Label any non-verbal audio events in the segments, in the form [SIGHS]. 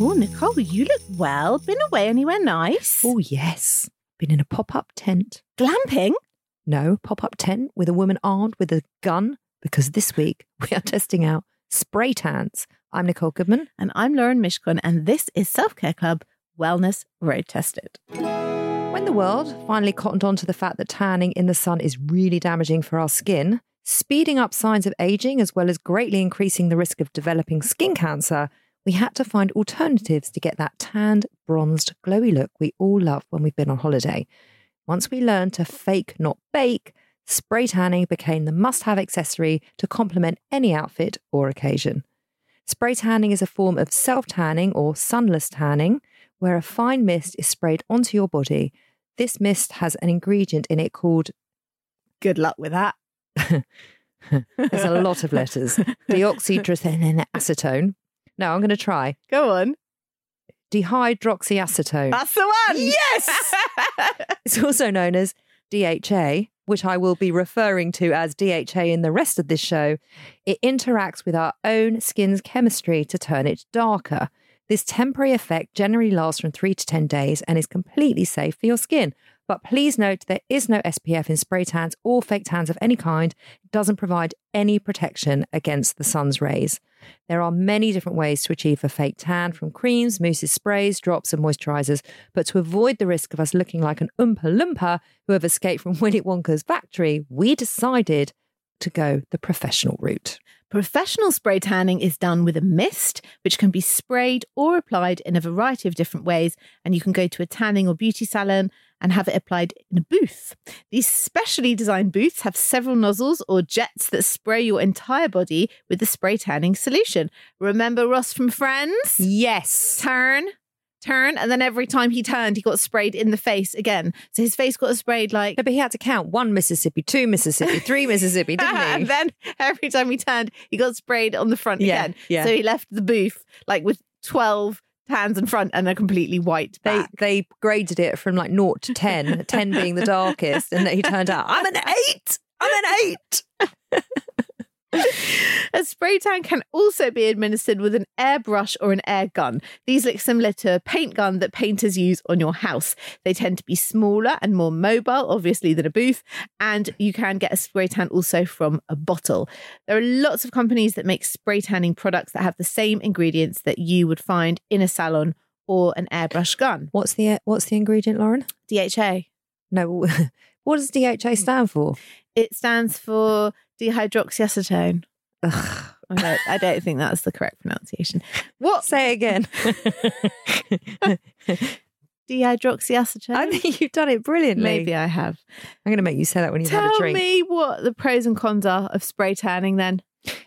Oh, Nicole, you look well. Been away anywhere nice? Oh, yes. Been in a pop up tent. Glamping? No, pop up tent with a woman armed with a gun because this week [LAUGHS] we are testing out spray tans. I'm Nicole Goodman. And I'm Lauren Mishcon, and this is Self Care Club Wellness Road Tested. When the world finally cottoned on to the fact that tanning in the sun is really damaging for our skin, speeding up signs of aging as well as greatly increasing the risk of developing skin cancer, we had to find alternatives to get that tanned, bronzed, glowy look we all love when we've been on holiday. Once we learned to fake, not bake, spray tanning became the must have accessory to complement any outfit or occasion. Spray tanning is a form of self tanning or sunless tanning, where a fine mist is sprayed onto your body. This mist has an ingredient in it called, Good luck with that. [LAUGHS] there's a lot of letters, [LAUGHS] deoxyacetone. No, I'm going to try. Go on. Dehydroxyacetone. That's the one. Yes! [LAUGHS] it's also known as DHA, which I will be referring to as DHA in the rest of this show. It interacts with our own skin's chemistry to turn it darker. This temporary effect generally lasts from three to 10 days and is completely safe for your skin. But please note there is no SPF in spray tans or fake tans of any kind. It doesn't provide any protection against the sun's rays. There are many different ways to achieve a fake tan from creams, mousses, sprays, drops, and moisturizers. But to avoid the risk of us looking like an Oompa Loompa who have escaped from [LAUGHS] Willy Wonka's factory, we decided to go the professional route. Professional spray tanning is done with a mist, which can be sprayed or applied in a variety of different ways. And you can go to a tanning or beauty salon and have it applied in a booth. These specially designed booths have several nozzles or jets that spray your entire body with the spray tanning solution. Remember Ross from Friends? Yes. Turn, turn, and then every time he turned, he got sprayed in the face again. So his face got sprayed like. No, but he had to count one Mississippi, two Mississippi, [LAUGHS] three Mississippi, didn't he? and then every time he turned, he got sprayed on the front Yeah, again. yeah. So he left the booth like with 12 hands in front and a completely white They back. they graded it from like naught to 10, [LAUGHS] 10 being the darkest, and then he turned out, I'm an eight. I'm an eight. [LAUGHS] A spray tan can also be administered with an airbrush or an air gun. These look similar to a paint gun that painters use on your house. They tend to be smaller and more mobile, obviously, than a booth, and you can get a spray tan also from a bottle. There are lots of companies that make spray tanning products that have the same ingredients that you would find in a salon or an airbrush gun. What's the what's the ingredient, Lauren? DHA. No, [LAUGHS] what does DHA stand for? It stands for dihydroxyacetone. Ugh. I don't, I don't think that's the correct pronunciation. What? Say it again. [LAUGHS] Dehydroxyacetone? I think you've done it brilliantly. Maybe I have. I'm going to make you say that when you've had a Tell drink. me what the pros and cons are of spray tanning then.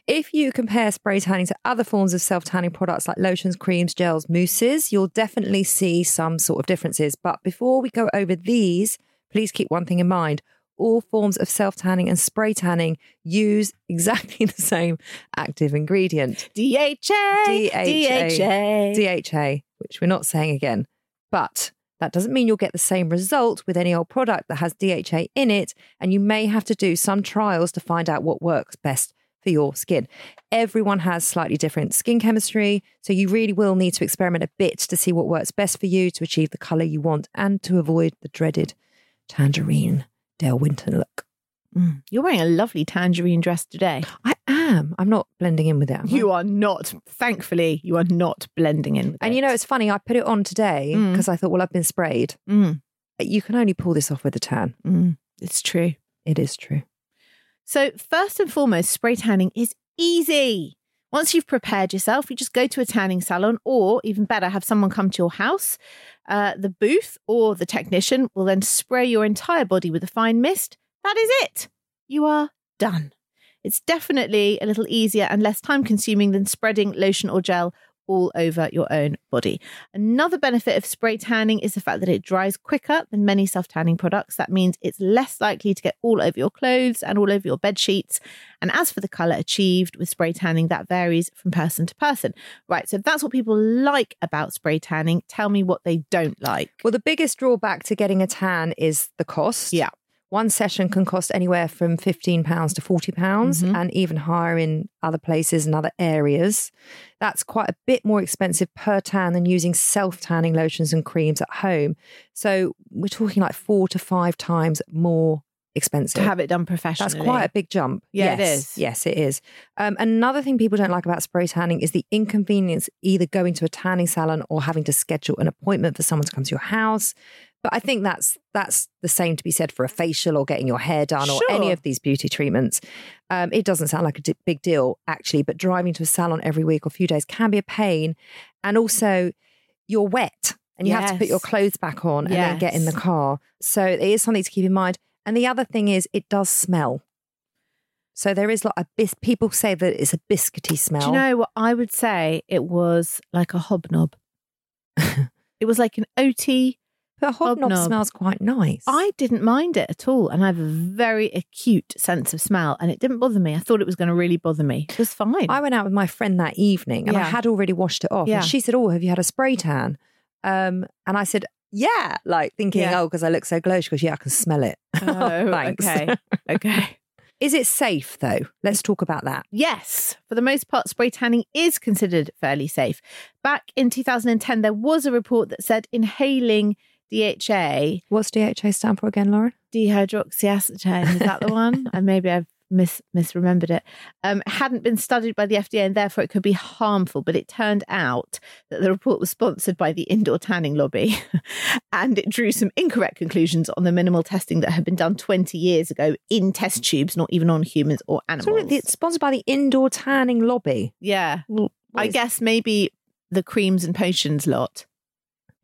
If you compare spray tanning to other forms of self tanning products like lotions, creams, gels, mousses, you'll definitely see some sort of differences. But before we go over these, please keep one thing in mind. All forms of self tanning and spray tanning use exactly [LAUGHS] the same active ingredient, DHA. DHA. DHA. DHA, which we're not saying again. But that doesn't mean you'll get the same result with any old product that has DHA in it. And you may have to do some trials to find out what works best for your skin. Everyone has slightly different skin chemistry, so you really will need to experiment a bit to see what works best for you to achieve the colour you want and to avoid the dreaded tangerine Dale Winton look. Mm. You're wearing a lovely tangerine dress today. I am. I'm not blending in with it. You are not, thankfully, you are not blending in with and it. you know, it's funny. I put it on today Mm. because I thought, well, I've been sprayed. Mm. you can only pull this off with a tan. Mm, it's true. It is true. So, first and foremost, spray tanning is easy. Once you've prepared yourself, you just go to a tanning salon, or even better, have someone come to your house. Uh, the booth or the technician will then spray your entire body with a fine mist. That is it. You are done. It's definitely a little easier and less time consuming than spreading lotion or gel all over your own body. Another benefit of spray tanning is the fact that it dries quicker than many self tanning products. That means it's less likely to get all over your clothes and all over your bed sheets. And as for the colour achieved with spray tanning, that varies from person to person. Right, so that's what people like about spray tanning. Tell me what they don't like. Well, the biggest drawback to getting a tan is the cost. Yeah. One session can cost anywhere from £15 to £40 pounds Mhm. and even higher in other places and other areas. That's quite a bit more expensive per tan than using self tanning lotions and creams at home. So we're talking like four to five times more expensive. To have it done professionally. That's quite a big jump. Yeah, yes. is. Yes, it is. Um, another thing people don't like about spray tanning is the inconvenience either going to a tanning salon or having to schedule an appointment for someone to come to your house. But I think that's that's the same to be said for a facial or getting your hair done or any of these beauty treatments. Um, it doesn't sound like a big deal actually, but driving to a salon every week or few days can be a pain, and also you're wet and you have to put your clothes back on and then get in the car. So it is something to keep in mind. And the other thing is, it does smell. So there is like a bis- people say that it's a biscuity smell. Do you know what I would say? It was like a hobnob. [LAUGHS] it was like an OT. But hobnob, hobnob. smells quite nice. I didn't mind it at all. And I have a very acute sense of smell and it didn't bother me. I thought it was going to really bother me. It was fine. I went out with my friend that evening and I had already washed it off. Yeah. And she said, "Oh, have you had a spray tan?" Um, and I said, "Yeah," like thinking, Yeah. "Oh, because I look so glow." She goes, "Yeah, I can smell it." [LAUGHS] oh, Thanks. okay. [LAUGHS] Okay. Is it safe though? Let's talk about that. Yes, for the most part, spray tanning is considered fairly safe. Back in 2010, there was a report that said inhaling DHA, What's DHA stand for again, Lauren? dehydroxyacetone, is that the [LAUGHS] one? and maybe I've mis- misremembered it, um, hadn't been studied by the FDA and therefore it could be harmful. But it turned out that the report was sponsored by the indoor tanning lobby [LAUGHS] and it drew some incorrect conclusions on the minimal testing that had been done 20 years ago in test tubes, not even on humans or So animals. it's sponsored by the Indoor Tanning Lobby. yeah. What I is- guess maybe the creams and potions lot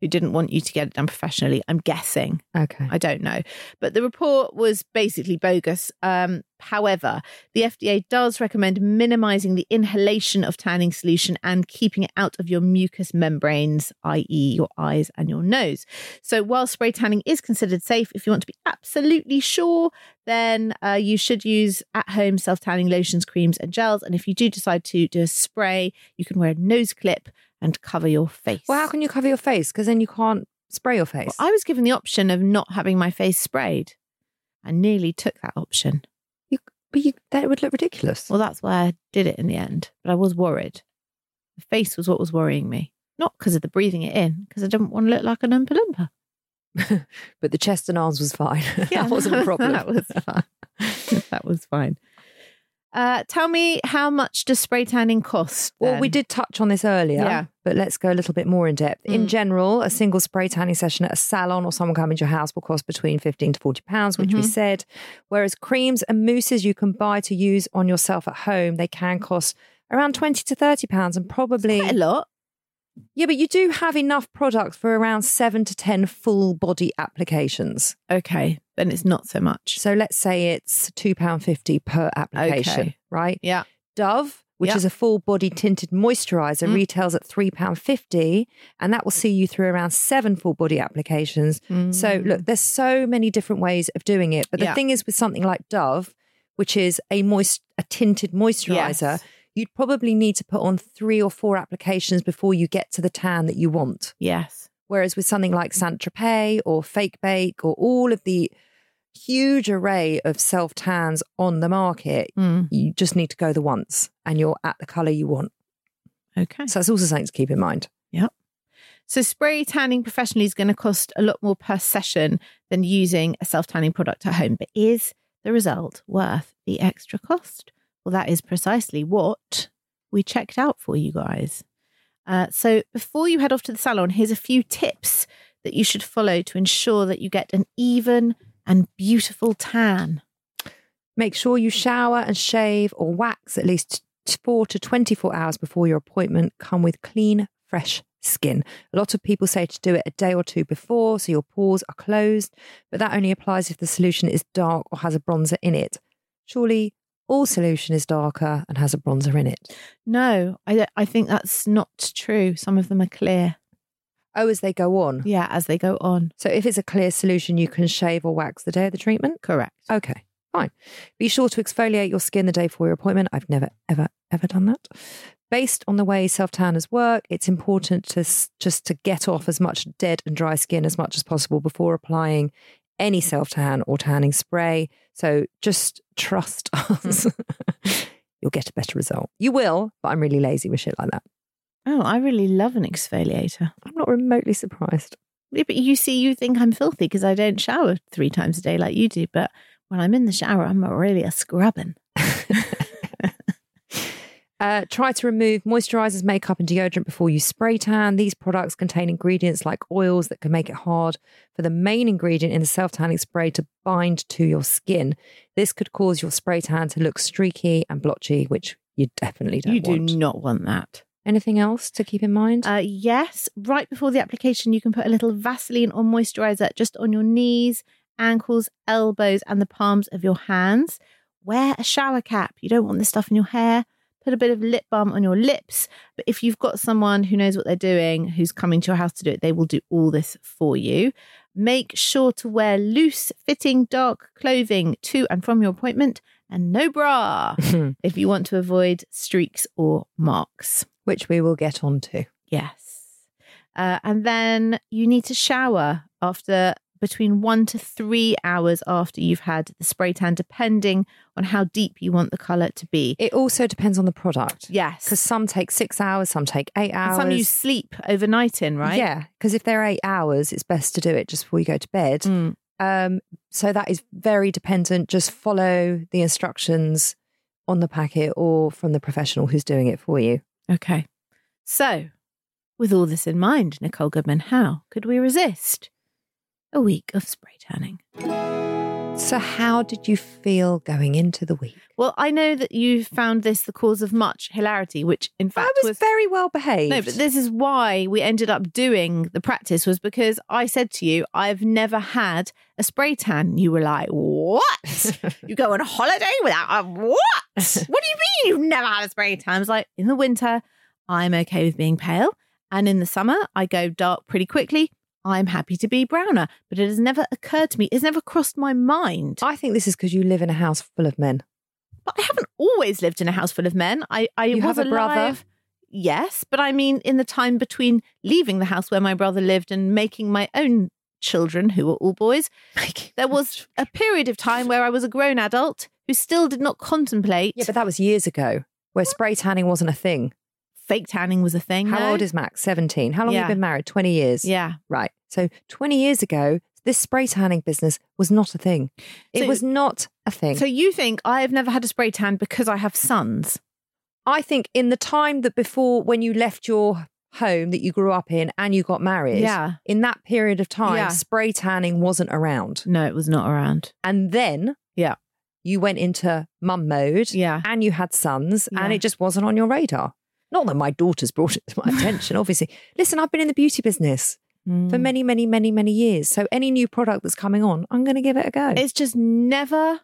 who didn't want you to get it done professionally. I'm guessing. Okay. I don't know. But the report was basically bogus. Um, however, the FDA does recommend minimizing the inhalation of tanning solution and keeping it out of your mucous membranes, i.e., your eyes and your nose. So while spray tanning is considered safe, if you want to be absolutely sure, then uh, you should use at home self tanning lotions, creams, and gels. And if you do decide to do a spray, you can wear a nose clip and cover your face. Well, how can you cover your face? Because then you can't spray your face. Well, I was given the option of not having my face sprayed. I nearly took that option. but you, that would look ridiculous. Well, that's why I did it in the end. But I was worried. The face was what was worrying me. Not because of the breathing it in, because I didn't want to look like an Oompa Loompa. [LAUGHS] but the chest and arms was fine. Yeah, [LAUGHS] that wasn't a [LAUGHS] problem. that was fine. that was fine. Uh, tell me, how much does spray tanning cost? Well, we did touch on this earlier, Yeah. but let's go a little bit more in depth. In Mm. general, a single spray tanning session at a salon or someone coming to your house will cost between 15 to 40 pounds, which we Mhm. said. Whereas creams and mousses you can buy to use on yourself at home, they can cost around 20 to 30 pounds and probably a lot. Yeah, but you do have enough product for around 7 to 10 full body applications. Okay, then it's not so much. So let's say it's £2.50 per application, Okay. right? Yeah. Dove, which is a full body tinted moisturizer, Mm. retails at £3.50 and that will see you through around seven full body applications. So, look, there's so many different ways of doing it. But the Mm. Yeah. thing is, with something like Dove, which is a moist, a tinted moisturizer, Yes. You'd probably need to put on three or four applications before you get to the tan that you want. Yes. Whereas with something like Saint Tropez or Fake Bake or all of the huge array of self tans on the market, Mm, you just need to go the once and you're at the colour you want. Okay. So that's also something to keep in mind. Yep. So spray tanning professionally is going to cost a lot more per session than using a self tanning product at home. But is the result worth the extra cost? Well, that is precisely what we checked out for you guys. Uh, so before you head off to the salon, here's a few tips that you should follow to ensure that you get an even and beautiful tan. Make sure you shower and shave or wax at least 4 to 24 hours before your appointment. Come with clean, fresh skin. A lot of people say to do it a day or two before so your pores are closed, but that only applies if the solution is dark or has a bronzer in it. Surely all solution is darker and has a bronzer in it. No, I, I think that's not true. Some of them are clear. Oh, as they go on. Yeah, as they go on. So if it's a clear solution, you can shave or wax the day of the treatment? Correct. Okay, fine. Be sure to exfoliate your skin the day before your appointment. I've never, ever, ever done that. Based on the way self tanners work, it's important to s- just to get off as much dead and dry skin as much as possible before applying any self tan or tanning spray. So just trust [LAUGHS] us. Mm. You'll get a better result. You will, but I'm really lazy with shit like that. Oh, I really love an exfoliator. I'm not remotely surprised. Yeah, but you see, you think I'm filthy because I don't shower three times a day like you do. But when I'm in the shower, I'm really a scrubbing. [LAUGHS] Uh, try to remove moisturizers, makeup, and deodorant before you spray tan. These products contain ingredients like oils that can make it hard for the main ingredient in the self tanning spray to bind to your skin. This could cause your spray tan to look streaky and blotchy, which you definitely don't want. You do not want that. Anything else to keep in mind? Uh, yes, right before the application, you can put a little Vaseline or moisturizer just on your knees, ankles, elbows, and the palms of your hands. Wear a shower cap. You don't want this stuff in your hair. Put a bit of lip balm on your lips. But if you've got someone who knows what they're doing, who's coming to your house to do it, they will do all this for you. Make sure to wear loose fitting dark clothing to and from your appointment and no bra [LAUGHS] if you want to avoid streaks or marks. which we will get on to. Yes. Uh, and then you need to shower after between one to three hours after you've had the spray tan, depending on how deep you want the colour to be. It also depends on the product. Yes. Because some take six hours, some take eight And hours. some you sleep overnight in, right? Yeah. Because if they're eight hours, it's best to do it just before you go to bed. Mm. Um, so that is very dependent. Just follow the instructions on the packet or from the professional who's doing it for you. Okay. So, with all this in mind, Nicole Goodman, how could we resist a week of spray tanning? So, how did you feel going into the week? Well, I know that you found this the cause of much hilarity, which in fact I was, very well behaved. No, but this is why we ended up doing the practice was because I said to you, I've never had a spray tan. You were like, what? [LAUGHS] you go on a holiday without a what? what do you mean you've never had a spray tan? I was like, in the winter, I'm okay with being pale. And in the summer, I go dark pretty quickly. I'm happy to be browner. But it has never occurred to me, it's never crossed my mind. I think this is because you live in a house full of men. But I haven't always lived in a house full of men. I, I You was have a brother? Yes, but I mean, in the time between leaving the house where my brother lived and making my own children, who were all boys, there was a period of time where I was a grown adult who still did not contemplate. Yeah, but that was years ago where spray tanning wasn't a thing. Fake tanning was a thing. How old is Max? 17. How long have you been married? 20 years. Yeah. Right. So 20 years ago, this spray tanning business was not a thing. It So- was not a thing. So you think I have never had a spray tan because I have sons? I think in the time that before when you left your home that you grew up in and you got married, Yeah. in that period of time, Yeah. spray tanning wasn't around. No, it was not around. And then Yeah. you went into mum mode Yeah. and you had sons and it just wasn't on your radar. Not that my daughters brought it to my attention, [LAUGHS] obviously. Listen, I've been in the beauty business for Mm. many, many, many, many years. So any new product that's coming on, I'm going to give it a go. It's just never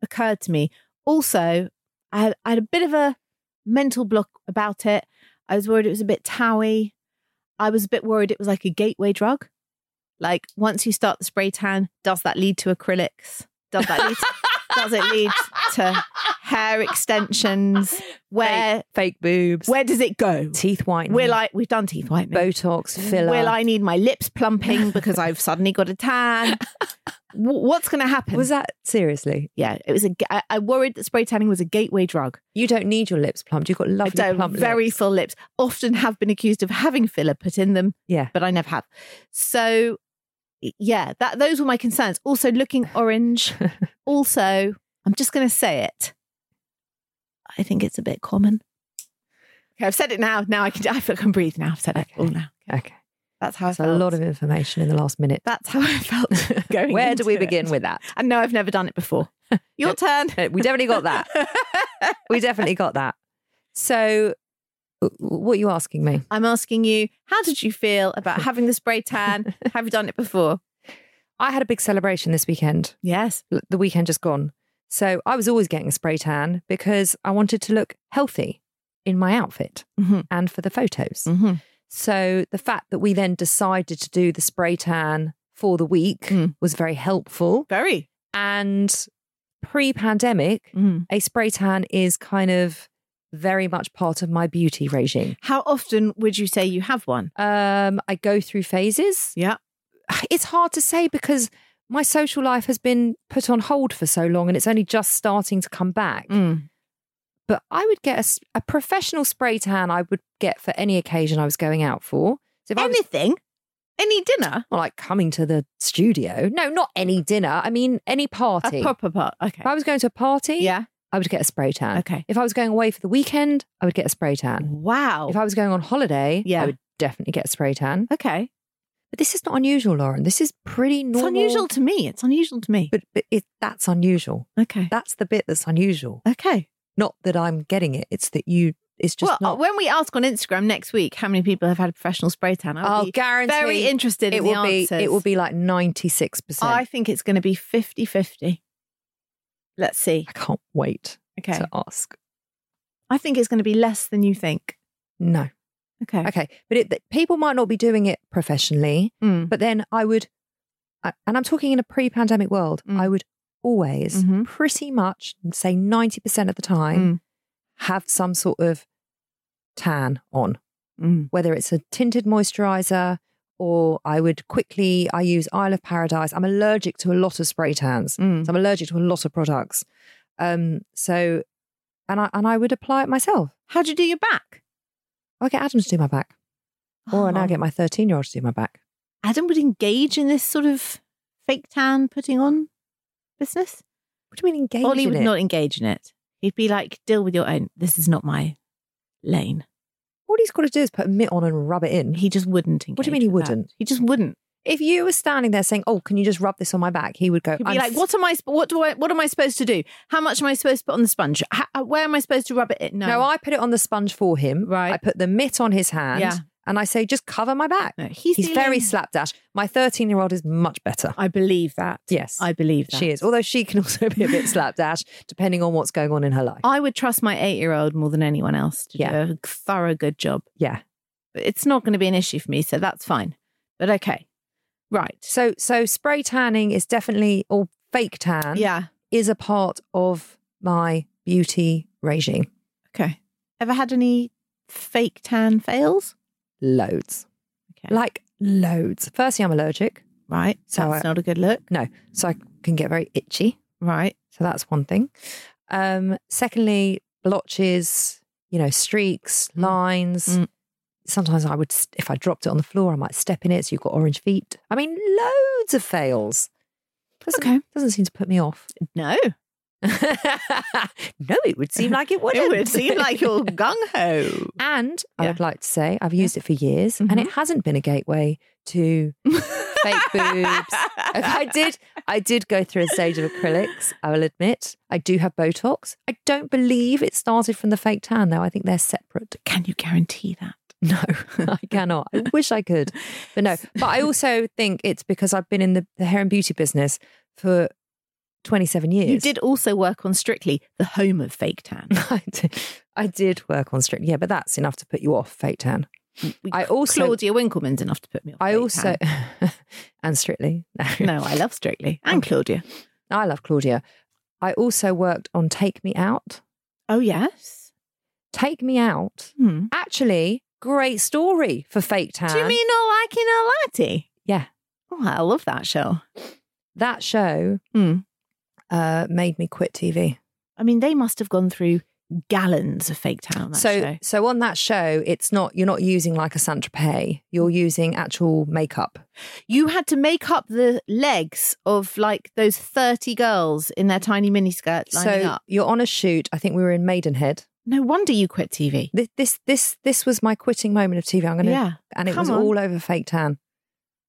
occurred to me. Also, I had, I had a bit of a mental block about it. I was worried it was a bit TOWIE. I was a bit worried it was like a gateway drug. Like once you start the spray tan, does that lead to acrylics? Does that lead? To, [LAUGHS] does it lead to hair extensions? Where Fake boobs, where does it go? teeth whitening, Will I? We've done teeth whitening. Botox, filler. Will I need my lips plumping because I've suddenly got a tan? What's going to happen? Was that seriously? Yeah, it was a. I, I worried that spray tanning was a gateway drug. You don't need your lips plumped. You've got I lovely don't plump very lips. full lips. Often have been accused of having filler put in them, Yeah. but I never have. So, yeah, that those were my concerns. Also, looking orange. [LAUGHS] also, I'm just going to say it. I think it's a bit common. Okay, I've said it now. Now I can. I feel I can breathe now. I've said it Okay. all now. Okay. That's how I That's a lot of information in the last minute. That's how I felt [LAUGHS] going. Where do we it. begin with that? And no, I've never done it before. [LAUGHS] Your turn. Uh, we definitely got that. We definitely got that. So, what are you asking me? I'm asking you, how did you feel about having the spray tan? [LAUGHS] Have you done it before? I had a big celebration this weekend. Yes. the weekend just gone. So I was always getting a spray tan because I wanted to look healthy in my outfit Mhm. and for the photos. Mm-hmm. So the fact that we then decided to do the spray tan for the week Mm. was very helpful. Very. And pre pandemic, Mm. a spray tan is kind of very much part of my beauty regime. How often would you say you have one? Um, I go through phases. Yeah. It's hard to say because my social life has been put on hold for so long and it's only just starting to come back. Mm. but I would get a professional spray tan. I would get for any occasion I was going out for. So if I was Anything? Any dinner? well, like coming to the studio, no, not any dinner. I mean any party. A proper part. Okay. if I was going to a party, Yeah. I would get a spray tan. Okay. If I was going away for the weekend, I would get a spray tan. Wow. If I was going on holiday, Yeah. I would definitely get a spray tan. okay. But this is not unusual, Lauren. This is pretty It's unusual to me. It's unusual to me. but, but it, that's unusual. Okay. That's the bit that's unusual. Okay. Not that I'm getting it. It's that you. It's just well, not. when we ask on Instagram next week how many people have had a professional spray tan, I'll I'll be guarantee very interested it in will the be answers. it will be like 96% I I, think it's going to be 50 50. Let's see. I can't wait Okay. to ask I think it's going to be less than you think. no Okay. okay but it, people might not be doing it professionally Mm. but then i would I- and i'm talking in a pre-pandemic world Mm. i would always Mhm. pretty much say 90% of the time Mm. have some sort of tan on Mm. whether it's a tinted moisturizer or i would quickly i use isle of paradise i'm allergic to a lot of spray tans Mm. So I'm allergic to a lot of products. Um, so, and I and I would apply it myself. How'd you do your back? I get Adam to do my back, or I now Oh. get my 13 year old to do my back. Adam would engage in this sort of fake tan putting on business. What do you mean engage Ollie would it? not engage in it. He'd be like, deal with your own. This is not my lane. All he's got to do is put a mitt on and rub it in. He just wouldn't. What do you mean he with that. wouldn't? He just wouldn't. If you were standing there saying, "Oh, can you just rub this on my back?" He would go. He'd be "I'm like, "What am I? What do I? What am I supposed to do? How much am I supposed to put on the sponge? How, where am I supposed to rub it in?" No, No, I put it on the sponge for him. Right. I put the mitt on his hand. Yeah. And I say, just cover my back. No, he's He's very slapdash. My 13 year old is much better. I believe that. Yes. I believe that. She is. Although she can [LAUGHS] also be a bit slapdash depending on what's going on in her life. I would trust my eight-year-old more than anyone else to Yeah. do a thorough, good job. Yeah. But it's not going to be an issue for me, so that's fine. But okay, right? So so spray tanning is definitely or fake tan Yeah. is a part of my beauty regime. Okay. Ever had any fake tan fails? Loads. Okay. Like loads. Firstly, I'm allergic. right. So that's I- not a good look. No. So I can get very itchy. Right. So that's one thing. Um, secondly, blotches, you know, streaks, lines. Mm. Sometimes I would, if I dropped it on the floor, I might step in it. So you've got orange feet. I mean, loads of fails. Doesn't, Okay. Doesn't seem to put me off. No. [LAUGHS] no, it would seem like it wouldn't. It would seem like you're [LAUGHS] gung ho. And I would like to say I've used it for years and Mhm. it hasn't been a gateway to fake [LAUGHS] boobs. I did I did go through a stage of acrylics, I will admit. I do have Botox. I don't believe it started from the fake tan though. I think they're separate. Can you guarantee that? No, I cannot. I wish I could. But no. But I also think it's because I've been in the, the hair and beauty business for 27 years. You did also work on Strictly, the home of fake tan. [LAUGHS] I did, I did work on Strictly, Yeah, but that's enough to put you off fake tan. I also Claudia Winkleman's enough to put me off. I also [LAUGHS] and Strictly. No. no, I love Strictly and Claudia. I love Claudia. I also worked on Take Me Out. Oh yes. Take Me Out. Hmm. Actually, great story for fake tan. Do you mean all liking a laddie? Yeah. Oh, I love that show. That show Hmm. Uh, made me quit TV. I mean, they must have gone through gallons of fake tan so show. so on that show, it's not you're not using like a Saint Tropez. You're using actual makeup. You had to make up the legs of like those 30 girls in their tiny miniskirts so up. you're on a shoot. I think we were in Maidenhead. No wonder you quit TV. This this this, this was my quitting moment of TV. I'm gonna Yeah. and it come was on. all over fake tan.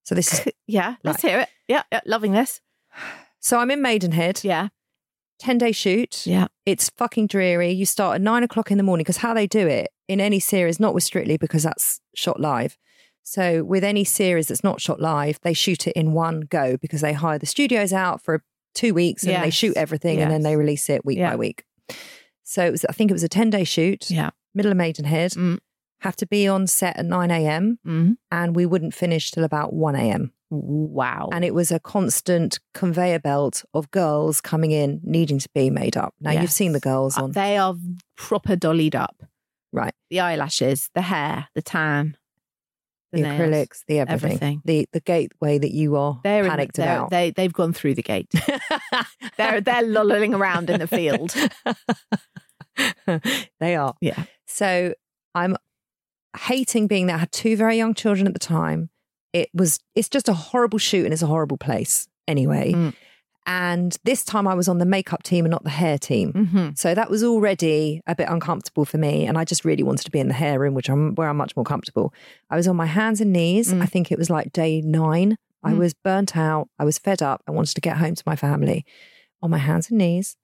So this is [LAUGHS] Yeah. Let's hear it. Yeah, yeah. Loving this. [SIGHS] [SIGHS] [SIGHS] so I'm in Maidenhead, Yeah. ten day shoot. Yeah. It's fucking dreary. You start at nine o'clock in the morning because how they do it in any series, not with Strictly because that's shot live. So with any series that's not shot live, they shoot it in one go because they hire the studios out for two weeks and they shoot everything and then they release it week Yeah. by week. So it was, I think it was a ten day shoot. Yeah. middle of Maidenhead. Mm. Have to be on set at nine a.m. Mm. and we wouldn't finish till about one a.m. Wow. And it was a constant conveyor belt of girls coming in needing to be made up. Now you've seen the girls Uh, on They are proper dollied up. right, The eyelashes, the hair, the tan, the, nails. acrylics, the everything, everything. the the gateway that you are They're in- panicked they're- about. They they've gone through the gate. [LAUGHS] they're they're lolling around in the field. [LAUGHS] they are. Yeah. So I'm hating being there. I had two very young children at the time. It was it's just a horrible shoot and it's a horrible place anyway. Mm. And this time I was on the makeup team and not the hair team. hmm So that was already a bit uncomfortable for me. And I just really wanted to be in the hair room, which I'm where I'm much more comfortable. I was on my hands and knees. Mm. I think it was like day nine. I Mm. was burnt out. I was fed up. I wanted to get home to my family. On my hands and knees,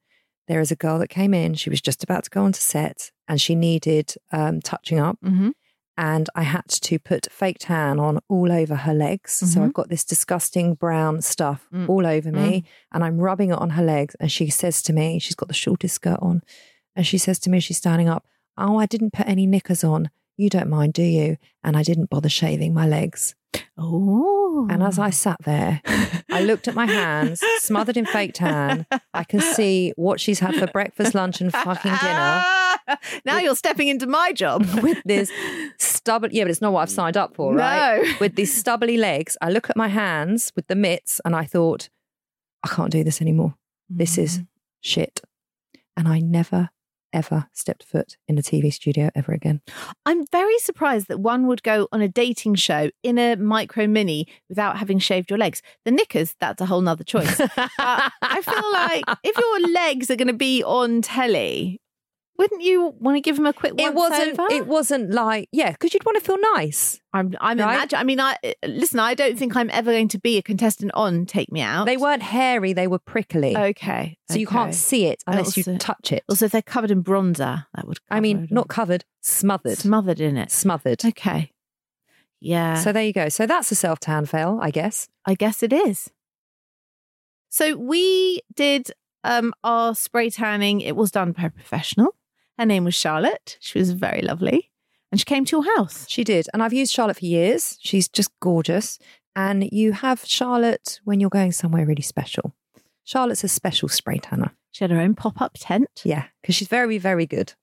there is a girl that came in. She was just about to go onto set and she needed um, touching up. hmm And I had to put fake tan on all over her legs. So Mhm. I've got this disgusting brown stuff Mm. all over me and I'm rubbing it on her legs. And she says to me, she's got the shortest skirt on. And she says to me, she's standing up, Oh, I didn't put any knickers on. You don't mind, do you? And I didn't bother shaving my legs. Oh. And as I sat there, I looked at my hands, smothered in fake tan. I can see what she's had for breakfast, lunch, and fucking dinner [LAUGHS] now you're stepping into my job [LAUGHS] with this stubborn. Yeah, but it's not what I've signed up for, right? No. With these stubbly legs, I look at my hands with the mitts and I thought, I can't do this anymore. This is Mm. shit. And I never, ever stepped foot in a TV studio ever again. I'm very surprised that one would go on a dating show in a micro mini without having shaved your legs. The knickers, that's a whole nother choice. But I feel like if your legs are going to be on telly, wouldn't you want to give them a quick one? it wasn't. over? It wasn't like yeah, because you'd want to feel nice. I'm, I'm Right? imagine. I mean, I listen. I don't think I'm ever going to be a contestant on Take Me Out. They weren't hairy; they were prickly. okay, so you can't see it unless you touch it. Also, if they're covered in bronzer, that would. I mean, not covered, smothered, smothered in it. smothered. Okay, yeah. So there you go. So that's a self tan fail, I guess. I guess it is. So we did um, our spray tanning. It was done by a professional. Her name was Charlotte. She was very lovely. And she came to your house. She did. And I've used Charlotte for years. She's just gorgeous. And you have Charlotte when you're going somewhere really special. Charlotte's a special spray tanner. She had her own pop up tent. Yeah, because she's very, very good.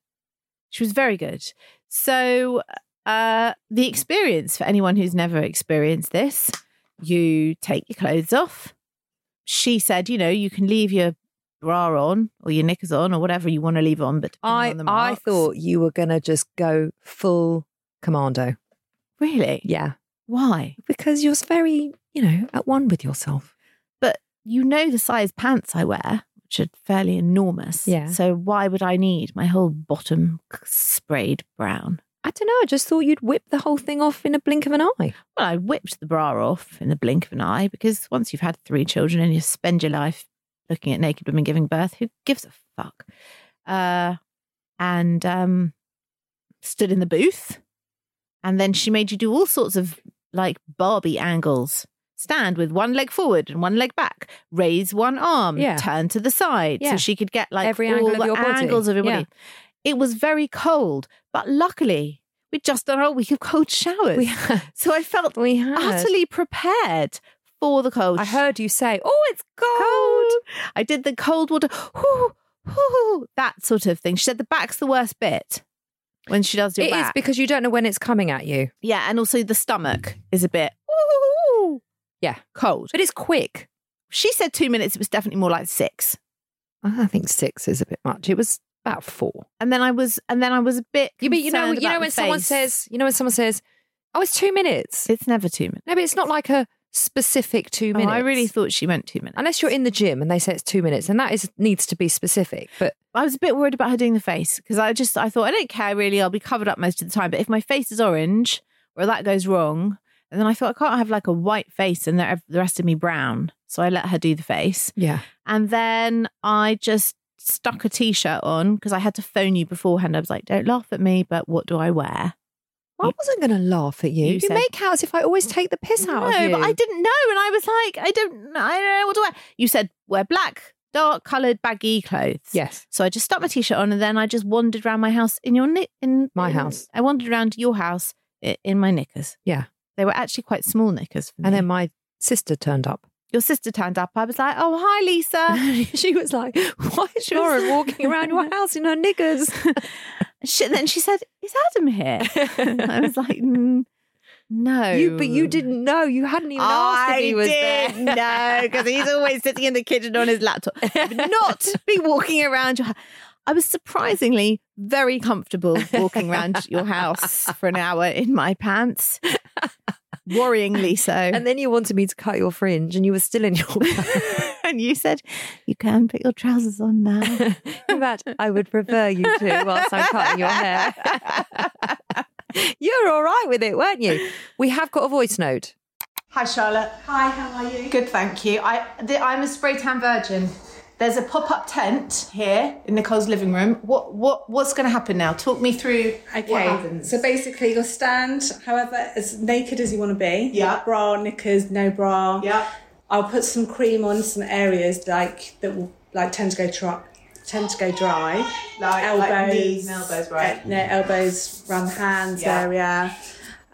She was very good. So, uh, the experience for anyone who's never experienced this, you take your clothes off. She said, you know, you can leave your bra on or your knickers on or whatever you want to leave on, but I, on the I thought you were going to just go full commando. really, Yeah. why? Because you're very, you know, at one with yourself. But you know the size pants I wear, which are fairly enormous. Yeah. So why would I need my whole bottom sprayed brown? I don't know. I just thought you'd whip the whole thing off in a blink of an eye. Well, I whipped the bra off in the blink of an eye because once you've had three children and you spend your life looking at naked women giving birth, who gives a fuck? Uh, and um, stood in the booth. And then she made you do all sorts of like Barbie angles. Stand with one leg forward and one leg back. Raise one arm. Yeah. Turn to the side Yeah. so she could get like Every all angle of the your body. of your Yeah. body. It was very cold, but luckily we'd just done our week of cold showers. So I felt We had. utterly prepared for the cold. I heard you say, oh, it's cold. cold. I did the cold water, whoo, whoo, that sort of thing. She said the back's the worst bit when she does your It is because you don't know when it's coming at you. yeah, and also the stomach is a bit ooh, Yeah. cold. But it's quick. She said two minutes. It was definitely more like six. I think six is a bit much. It was about four. And then I was, and then I was a bit. You, but you know, you know when someone face. says, you know when someone says, "Oh, it's two minutes." it's never two minutes. no, but it's not like a specific two minutes. I really thought she meant two minutes. Unless you're in the gym and they say it's two minutes, and that is needs to be specific. But I was a bit worried about her doing the face because I just I thought I don't care really. I'll be covered up most of the time. But if my face is orange or that goes wrong, and then I thought I can't have like a white face and the the rest of me brown. So I let her do the face, yeah, and then I just stuck a t-shirt on because I had to phone you beforehand. I was like, "Don't laugh at me, but what do I wear?" I wasn't going to laugh at you. You You, said- make out as if I always take the piss out no, of you. No, but I didn't know, and I was like, "I don't, I don't know what to wear." You said wear black, dark coloured, baggy clothes. Yes. So I just stuck my t-shirt on, and then I just wandered around my house in your in My in- house. I wandered around your house in my knickers. Yeah. they were actually quite small knickers. For me. And then my sister turned up. Your sister turned up. I was like, "Oh, hi, Lisa." [LAUGHS] she was like, "Why is She Lauren walking around your [LAUGHS] house in her knickers?" [LAUGHS] she, then she said, "Is Adam here?" I was like, "Mm, "No, You, but you didn't know. You hadn't even asked if he was did there. no, because he's always sitting in the kitchen on his laptop. Not be walking around your house. I was surprisingly very comfortable walking around your house for an hour in my pants. Worryingly [LAUGHS] so. And then you wanted me to cut your fringe, and you were still in your. [LAUGHS] and you said, You can put your trousers on now. [LAUGHS] in fact, I would prefer you to whilst I'm cutting your hair. You're all right with it, weren't you? We have got a voice note. Hi Charlotte. Hi, how are you? Good, thank you. I the, I'm a spray tan virgin. There's a pop-up tent here in Nicole's living room. What what what's going to happen now? Talk me through Okay, so basically you'll stand however as naked as you want to be. Yeah. Bra, knickers, no bra. Yeah. I'll put some cream on some areas like that will like tend to go dry. Tend to go dry, Like- elbows, like knees elbows, right. uh, no, elbows around the hands Yeah. area,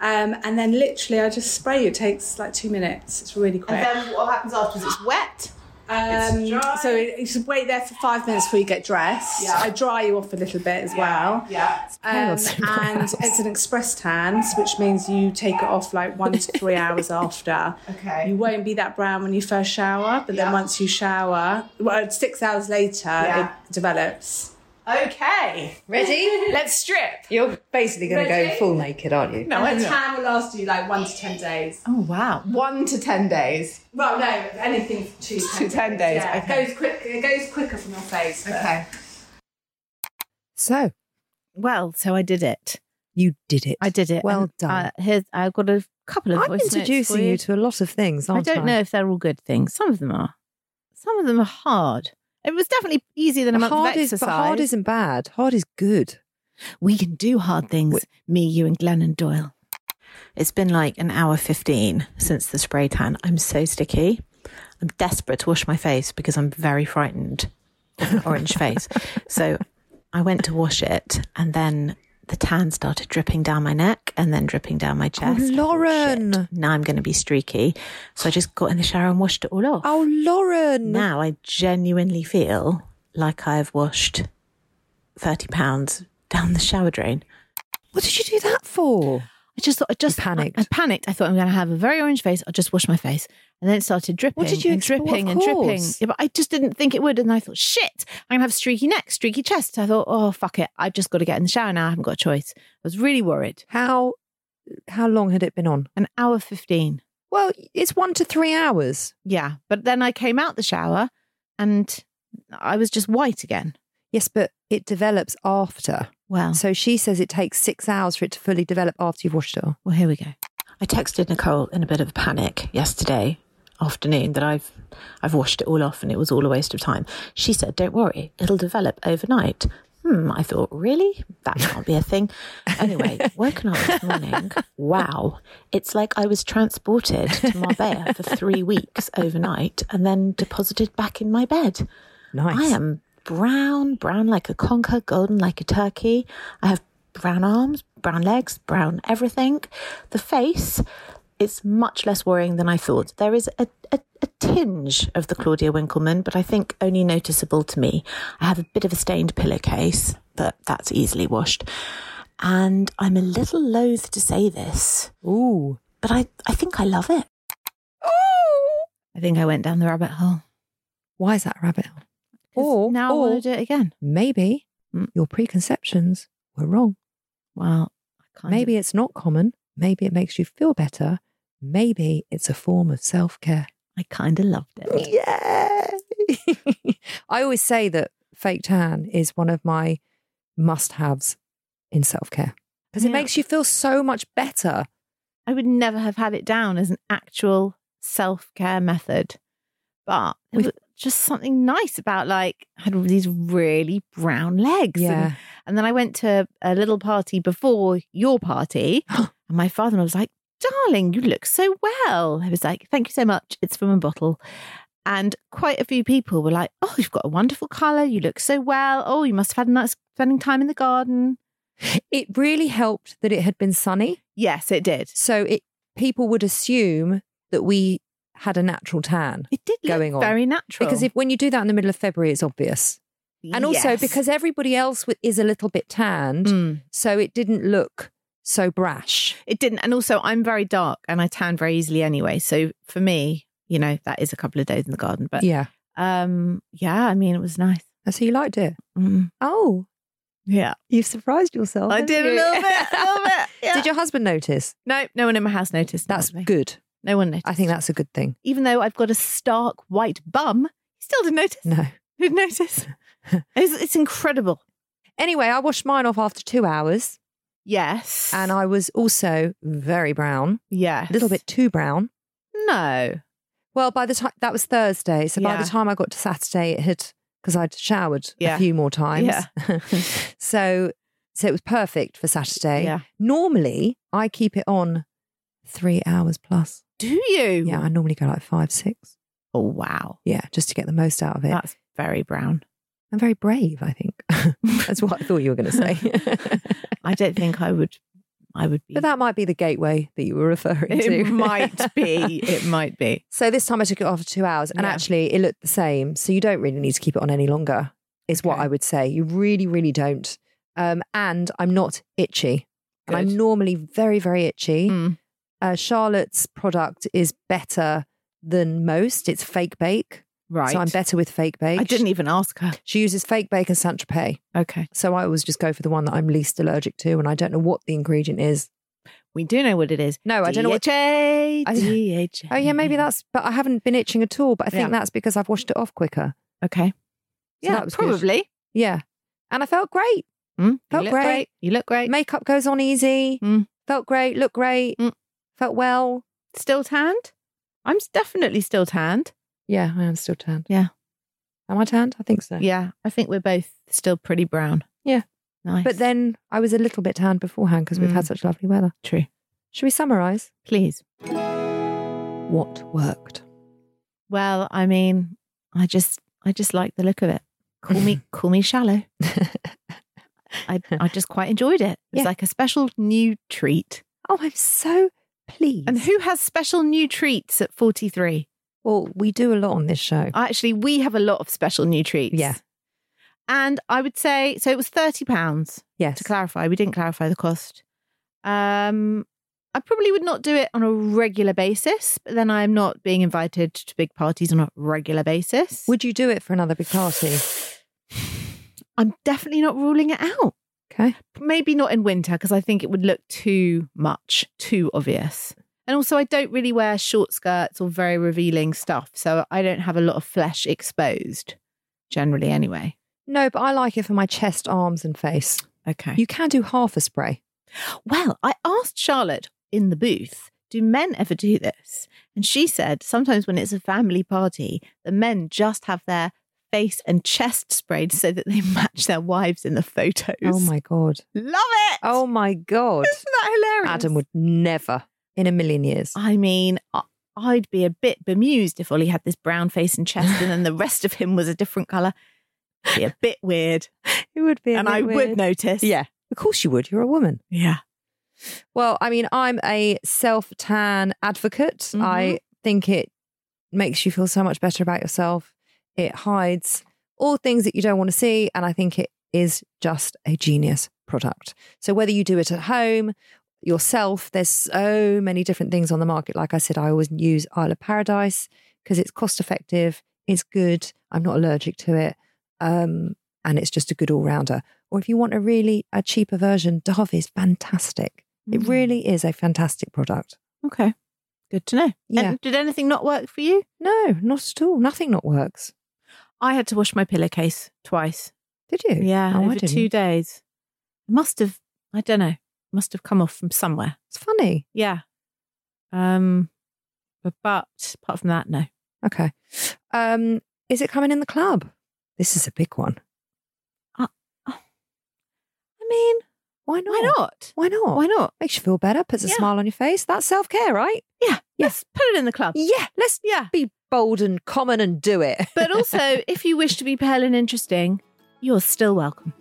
um, and then literally I just spray. It takes like two minutes. It's really quick. and then what happens afterwards? It's wet. Um, It's dry. so you should wait there for five minutes before you get dressed. Yeah. I dry you off a little bit as well. Yeah. Um, and it's an express tan, which means you take it off like one to three hours [LAUGHS] after. Okay. You won't be that brown when you first shower, but then once you shower, well, six hours later, Yeah. it develops. Okay. Ready? Let's strip. You're basically going to go Ready? full naked, aren't you? No, and I'm the not. tan will last you like one to ten days. Oh wow. One to ten days. Well, no, anything to To 10 days, Yeah, okay. it goes quick. It goes quicker from your face. but- Okay. So well, so I did it. you did it. I did it. Well And, done. Uh, here's I've got a couple of I'm voice notes introducing for you. to a lot of things. I Aren't don't know if they're all good things. Some of them are. Some of them are hard. It was definitely easier than a month hard of is, exercise. but hard isn't bad. Hard is good. we can do hard things. Me, you, and Glennon Doyle. It's been like an hour 15 since the spray tan. I'm so sticky. I'm desperate to wash my face because I'm very frightened of an orange [LAUGHS] face. So I went to wash it and then the tan started dripping down my neck and then dripping down my oh, chest. I thought, Lauren. "Shit, now I'm going to be streaky. So I just got in the shower and washed it all off. Oh, Lauren. Now I genuinely feel like I've washed 30 pounds down the shower drain. What did you do that for? I just thought, I just panicked. I, I panicked. I thought I'm going to have a very orange face. I'll just wash my face, and then it started dripping. What did you and dripping and dripping? Yeah, but I just didn't think it would, and I thought, shit, I'm going to have streaky neck, streaky chest. I thought, oh fuck it, I've just got to get in the shower now. I haven't got a choice. I was really worried. How how long had it been on? An hour fifteen. Well, it's one to three hours. Yeah, but then I came out the shower, and I was just white again. Yes, but it develops after. Well, So she says it takes six hours for it to fully develop after you've washed it off. well, here we go. I texted Nicole in a bit of a panic yesterday afternoon that I've I've washed it all off and it was all a waste of time. She said, "Don't worry, it'll develop overnight." Hmm, I thought, really? That can't be a thing. Anyway, [LAUGHS] woken up this morning. Wow, it's like I was transported to Marbella for three weeks overnight and then deposited back in my bed. Nice. I am brown, brown like a conker, golden like a turkey. I have brown arms, brown legs, brown everything. The face, it's much less worrying than I thought. There is a, a, a tinge of the Claudia Winkleman, but I think only noticeable to me. I have a bit of a stained pillowcase, but that's easily washed. And I'm a little loath to say this, Ooh. but I, I think I love it. Ooh. I think I went down the rabbit hole. Why is that a rabbit hole? Or, now I want to do it again. maybe Mm. your preconceptions were wrong. Well, Maybe it's not common. Maybe it makes you feel better. maybe it's a form of self care. I kind of loved it. [LAUGHS] Yeah. [LAUGHS] I always say that fake tan is one of my must haves in self care because it makes you feel so much better. I would never have had it down as an actual self care method, but We've- just something nice about like I had these really brown legs. And, and then I went to a little party before your party, [GASPS] and my father was like, "Darling, you look so well." I was like, "Thank you so much. It's from a bottle." And quite a few people were like, "Oh, you've got a wonderful color. You look so well. Oh, you must have had a nice spending time in the garden." It really helped that it had been sunny. Yes, it did. So it people would assume that we had a natural tan. It did look Going on. very natural. Because if when you do that in the middle of February, it's obvious. And also because everybody else is a little bit tanned, Mm. so it didn't look so brash. It didn't. And also, I'm very dark and I tan very easily anyway. So for me, you know, that is a couple of days in the garden. But yeah. um, yeah, I mean, it was nice. So you liked it? Mm. Oh, Yeah. you've surprised yourself. I did a little bit. A little bit. [LAUGHS] Yeah. Did your husband notice? No, no one in my house noticed. That's good. No one noticed. I think that's a good thing. Even though I've got a stark white bum, he still didn't notice. No. [LAUGHS] Who'd notice? [LAUGHS] it's, it's incredible. Anyway, I washed mine off after two hours Yes. and I was also very brown, yes. a little bit too brown. No. Well, by the time that was Thursday. So by the time I got to Saturday, it had, because I'd showered Yeah. a few more times. Yeah. [LAUGHS] so, so it was perfect for Saturday. Yeah. Normally, I keep it on three hours plus. Do you? Yeah, I normally go like five, six. Oh, wow. Yeah, just to get the most out of it. That's very brown. I'm very brave, I think. [LAUGHS] That's what I thought you were going to say. [LAUGHS] I don't think I would. I would be. but that might be the gateway that you were referring to. It might be. [LAUGHS] It might be. So this time I took it off for two hours and Yeah. actually it looked the same. So you don't really need to keep it on any longer, is what I would say. You really, really don't. Um, and I'm not itchy. And I'm normally very, very itchy. Mm. Uh, Charlotte's product is better than most. It's fake bake. Right. So I'm better with fake bake. I didn't even ask her. She uses fake bake and Saint Tropez. Okay. So I always just go for the one that I'm least allergic to. And I don't know what the ingredient is. We do know what it is. No, I don't know what. DHA, DHA. Oh, yeah, maybe that's, but I haven't been itching at all. But I think Yeah. that's because I've washed it off quicker. Okay. So yeah, that was good. probably. Yeah. And I felt great. Mm, you Felt look great. You look great. Makeup goes on easy. Mm. Felt great. Looked great. Mm. Felt well. Still tanned? I'm definitely still tanned. Yeah, I am still tanned. Yeah. Am I tanned? I think so. Yeah, I think we're both still pretty brown. Yeah. Nice. But then I was a little bit tanned beforehand because we've had Mm. such lovely weather. true. Should we summarise Please. what worked? Well, I mean, I just I just like the look of it. Call me [LAUGHS] call me shallow. [LAUGHS] I I just quite enjoyed it. It's Yeah. like a special new treat. Oh, I'm so pleased. And who has special new treats at 43? Well, we do a lot on this show. Actually, we have a lot of special new treats. Yeah. And I would say so it was 30 pounds yes. to clarify. We didn't clarify the cost. Um I probably would not do it on a regular basis, but then I'm not being invited to big parties on a regular basis. Would you do it for another big party? [SIGHS] I'm definitely not ruling it out. Okay. Maybe not in winter because I think it would look too much, too obvious. And also, I don't really wear short skirts or very revealing stuff. So I don't have a lot of flesh exposed generally, anyway. No, but I like it for my chest, arms, and face. Okay. You can do half a spray. well, I asked Charlotte in the booth, do men ever do this? And she said sometimes when it's a family party, the men just have their face and chest sprayed so that they [LAUGHS] match their wives in the photos. Oh my God. Love it. Oh my God. Isn't that hilarious? Adam would never in a million years. I mean, I'd be a bit bemused if Ollie had this brown face and chest and then the rest of him was a different colour. Be a [LAUGHS] bit weird. It would be. a and I weird. would notice. Yeah. Of course you would. You're a woman. Yeah. Well, I mean, I'm a self tan advocate. Mhm. I think it makes you feel so much better about yourself. It hides all things that you don't want to see. And I think it is just a genius product. So whether you do it at home, yourself, there's so many different things on the market. Like I said, I always use Isle of Paradise because it's cost effective, it's good, I'm not allergic to it. Um, and it's just a good all rounder. Or if you want a really a cheaper version, Dove is fantastic. It Mm. really is a fantastic product. Okay. Good to know. Yeah. And did anything not work for you? No, not at all. Nothing not works. I had to wash my pillowcase twice. Did you? Yeah, Oh, I over two days. Must have. I don't know. Must have come off from somewhere. It's funny. Yeah. Um. But, but apart from that, no. Okay. Um, is it coming in the club? This is a big one. I mean, Why not? why not? Why not? Why not? Makes you feel better, puts a Yeah. smile on your face. That's self care, right? Yeah. Yeah. Let's put it in the club. Yeah. Let's Yeah. be bold and common and do it. [LAUGHS] But also, if you wish to be pale and interesting, you're still welcome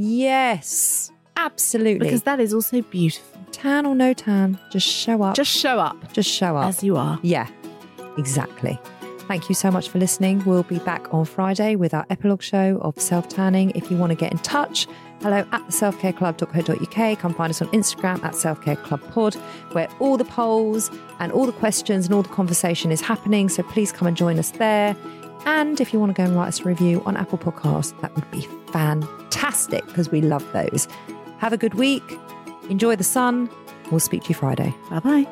yes, absolutely. because that is also beautiful. tan or no tan, just show up. Just show up just show up. as you are. Yeah, exactly. Thank you so much for listening. We'll be back on Friday with our epilogue show of self tanning. If you want to get in touch, hello at selfcareclub.co.uk. Come find us on Instagram at selfcareclubpod, where all the polls and all the questions and all the conversation is happening. So please come and join us there. And if you want to go and write us a review on Apple Podcasts, that would be fantastic because we love those. Have a good week. Enjoy the sun. We'll speak to you Friday. Bye bye.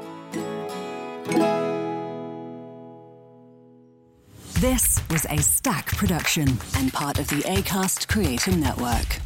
This was a Stack production and part of the ACAST Creator Network.